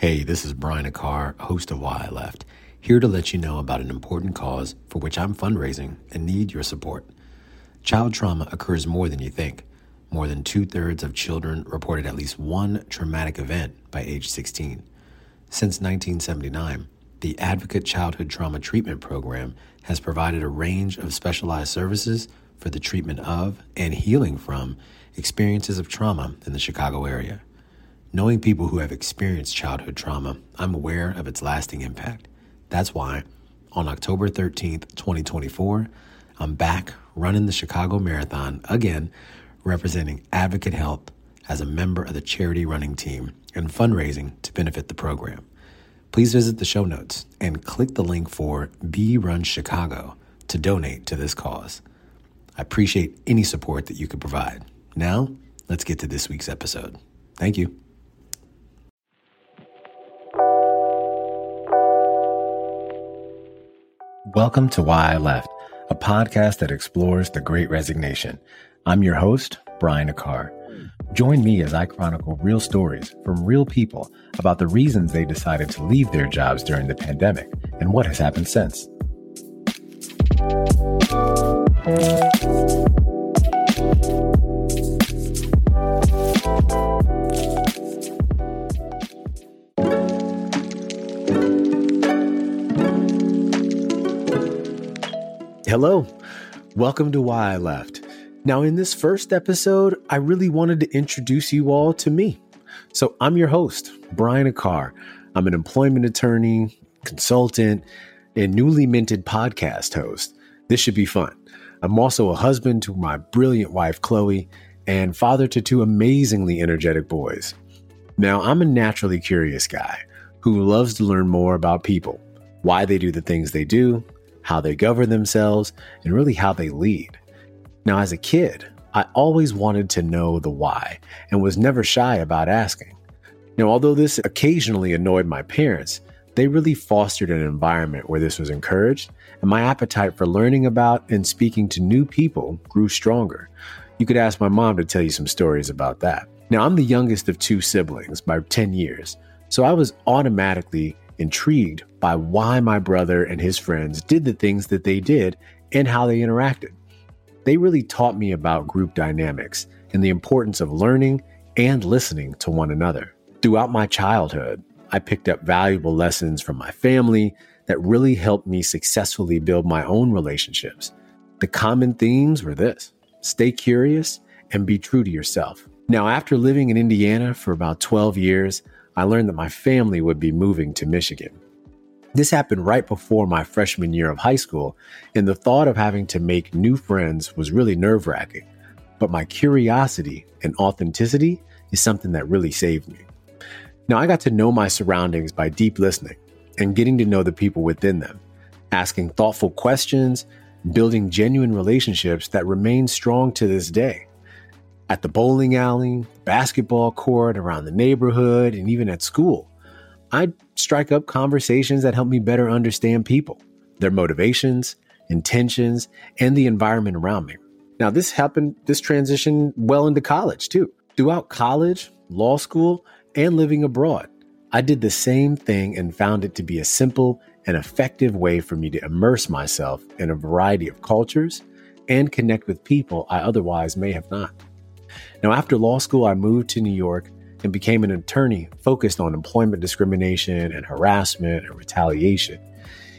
Hey, this is Brian Aquart, host of Why I Left, here to let you know about an important cause for which I'm fundraising and need your support. Child trauma occurs more than you think. More than two thirds of children reported at least one traumatic event by age 16. Since 1979, the Advocate Childhood Trauma Treatment Program has provided a range of specialized services for the treatment of and healing from experiences of trauma in the Chicago area. Knowing people who have experienced childhood trauma, I'm aware of its lasting impact. That's why, on October 13th, 2024, I'm back running the Chicago Marathon again, representing Advocate Health as a member of the charity running team and fundraising to benefit the program. Please visit the show notes and click the link for Be Run Chicago to donate to this cause. I appreciate any support that you could provide. Now, let's get to this week's episode. Thank you. Welcome to Why I Left, a podcast that explores the great resignation. I'm your host, Brian Aquart. Join me as I chronicle real stories from real people about the reasons they decided to leave their jobs during the pandemic and what has happened since. Hello, welcome to Why I Left. Now, in this first episode, I really wanted to introduce you all to me. So, I'm your host, Brian Aquart. I'm an employment attorney, consultant, and newly minted podcast host. This should be fun. I'm also a husband to my brilliant wife, Chloe, and father to two amazingly energetic boys. Now, I'm a naturally curious guy who loves to learn more about people, why they do the things they do, how they govern themselves, and really how they lead. Now, as a kid, I always wanted to know the why and was never shy about asking. Now, although this occasionally annoyed my parents, they really fostered an environment where this was encouraged, and my appetite for learning about and speaking to new people grew stronger. You could ask my mom to tell you some stories about that. Now, I'm the youngest of two siblings by 10 years, so I was automatically intrigued by why my brother and his friends did the things that they did and how they interacted. They really taught me about group dynamics and the importance of learning and listening to one another. Throughout my childhood, I picked up valuable lessons from my family that really helped me successfully build my own relationships. The common themes were this stay curious and be true to yourself. Now, after living in Indiana for about 12 years, I learned that my family would be moving to Michigan. This happened right before my freshman year of high school, and the thought of having to make new friends was really nerve wracking. But my curiosity and authenticity is something that really saved me. Now, I got to know my surroundings by deep listening and getting to know the people within them, asking thoughtful questions, building genuine relationships that remain strong to this day. At the bowling alley, basketball court, around the neighborhood, and even at school, I'd strike up conversations that help me better understand people, their motivations, intentions, and the environment around me. Now, this happened, this transition well into college too. Throughout college, law school, and living abroad, I did the same thing and found it to be a simple and effective way for me to immerse myself in a variety of cultures and connect with people I otherwise may have not. Now, after law school, I moved to New York and became an attorney focused on employment discrimination and harassment and retaliation.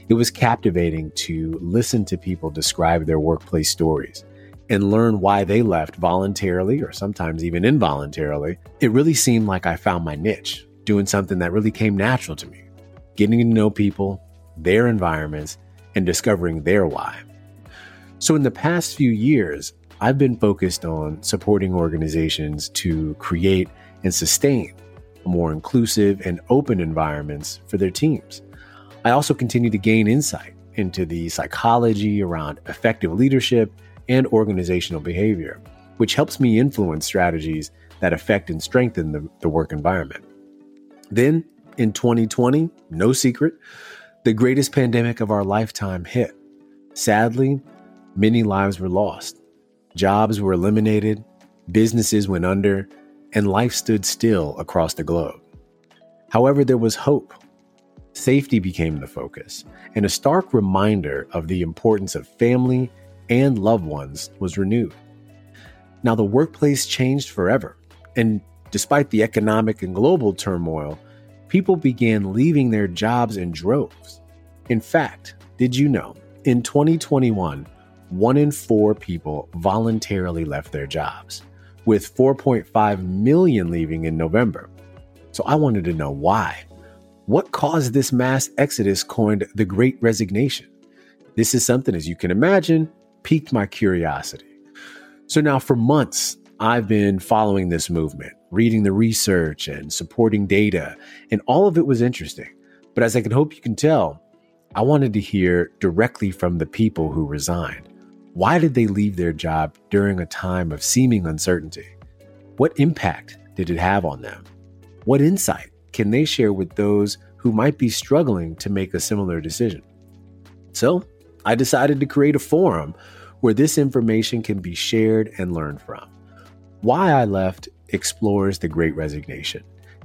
It was captivating to listen to people describe their workplace stories and learn why they left voluntarily or sometimes even involuntarily. It really seemed like I found my niche, doing something that really came natural to me, getting to know people, their environments, and discovering their why. So, in the past few years, I've been focused on supporting organizations to create and sustain more inclusive and open environments for their teams. I also continue to gain insight into the psychology around effective leadership and organizational behavior, which helps me influence strategies that affect and strengthen the, the work environment. Then, in 2020, no secret, the greatest pandemic of our lifetime hit. Sadly, many lives were lost, jobs were eliminated, businesses went under, and life stood still across the globe. However, there was hope. Safety became the focus, and a stark reminder of the importance of family and loved ones was renewed. Now, the workplace changed forever, and despite the economic and global turmoil, people began leaving their jobs in droves. In fact, did you know in 2021, one in four people voluntarily left their jobs, with 4.5 million leaving in November. So I wanted to know why. What caused this mass exodus coined the Great Resignation? This is something, as you can imagine, piqued my curiosity. So now, for months, I've been following this movement, reading the research and supporting data, and all of it was interesting. But as I can hope you can tell, I wanted to hear directly from the people who resigned. Why did they leave their job during a time of seeming uncertainty? What impact did it have on them? What insight can they share with those who might be struggling to make a similar decision? So, I decided to create a forum where this information can be shared and learned from. Why I Left explores the Great Resignation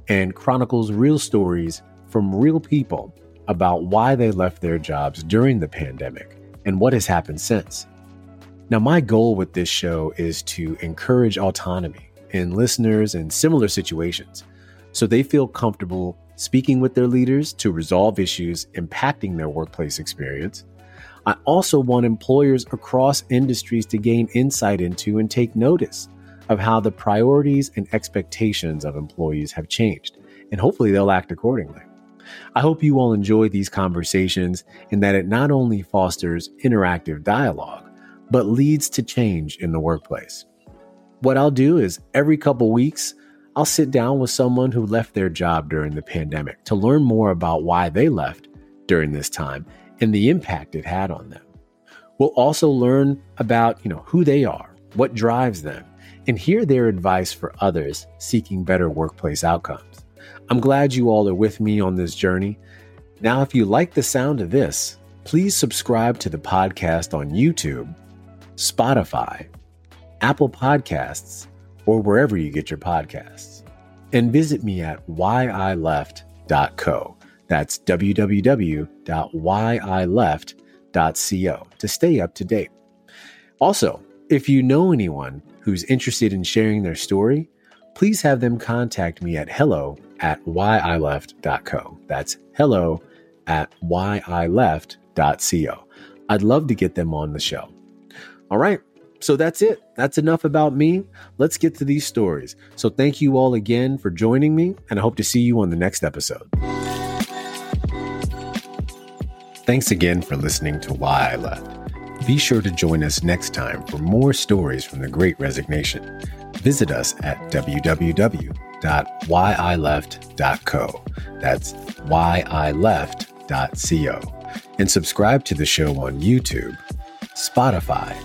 and chronicles real stories from real people about why they left their jobs during the pandemic and what has happened since. Now, my goal with this show is to encourage autonomy in listeners in similar situations so they feel comfortable speaking with their leaders to resolve issues impacting their workplace experience. I also want employers across industries to gain insight into and take notice of how the priorities and expectations of employees have changed, and hopefully they'll act accordingly. I hope you all enjoy these conversations and that it not only fosters interactive dialogue, but leads to change in the workplace. What I'll do is every couple weeks, I'll sit down with someone who left their job during the pandemic to learn more about why they left during this time and the impact it had on them. We'll also learn about, you know, who they are, what drives them, and hear their advice for others seeking better workplace outcomes. I'm glad you all are with me on this journey. Now, if you like the sound of this, please subscribe to the podcast on YouTube, Spotify, Apple Podcasts, or wherever you get your podcasts. And visit me at whyiLeft.co. That's www.whyleft.co to stay up to date. Also, if you know anyone who's interested in sharing their story, please have them contact me at hello at whyleft.co. That's hello at whyleft.co. I'd love to get them on the show. All right. So that's it. That's enough about me. Let's get to these stories. So thank you all again for joining me, and I hope to see you on the next episode. Thanks again for listening to Why I Left. Be sure to join us next time for more stories from the Great Resignation. Visit us at www.whyleft.co. That's whyleft.co. And subscribe to the show on YouTube, Spotify,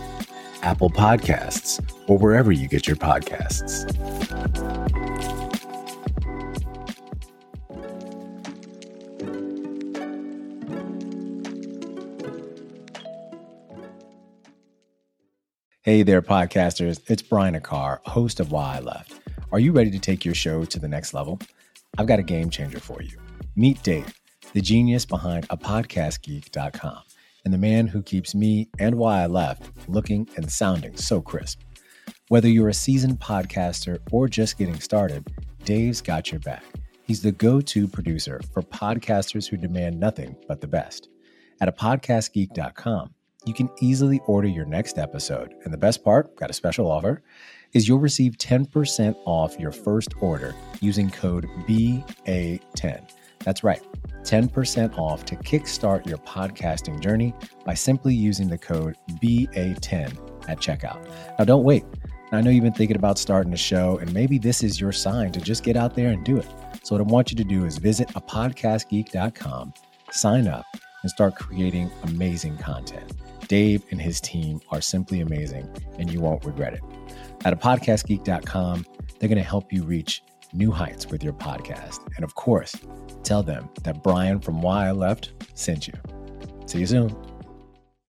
Apple Podcasts, or wherever you get your podcasts. Hey there, podcasters. It's Brian Aquart, host of Why I Left. Are you ready to take your show to the next level? I've got a game changer for you. Meet Dave, the genius behind APodcastGeek.com and the man who keeps me and Why I Left looking and sounding so crisp. Whether you're a seasoned podcaster or just getting started, Dave's got your back. He's the go to producer for podcasters who demand nothing but the best. At APodcastGeek.com, you can easily order your next episode. And the best part, got a special offer, is you'll receive 10% off your first order using code BA10. That's right, 10% off to kickstart your podcasting journey by simply using the code BA10 at checkout. Now, don't wait. I know you've been thinking about starting a show, and maybe this is your sign to just get out there and do it. So, what I want you to do is visit APodcastGeek.com, sign up, and start creating amazing content. Dave and his team are simply amazing, and you won't regret it. At APodcastGeek.com, they're going to help you reach new heights with your podcast. And of course, tell them that Brian from Why I Left sent you. See you soon.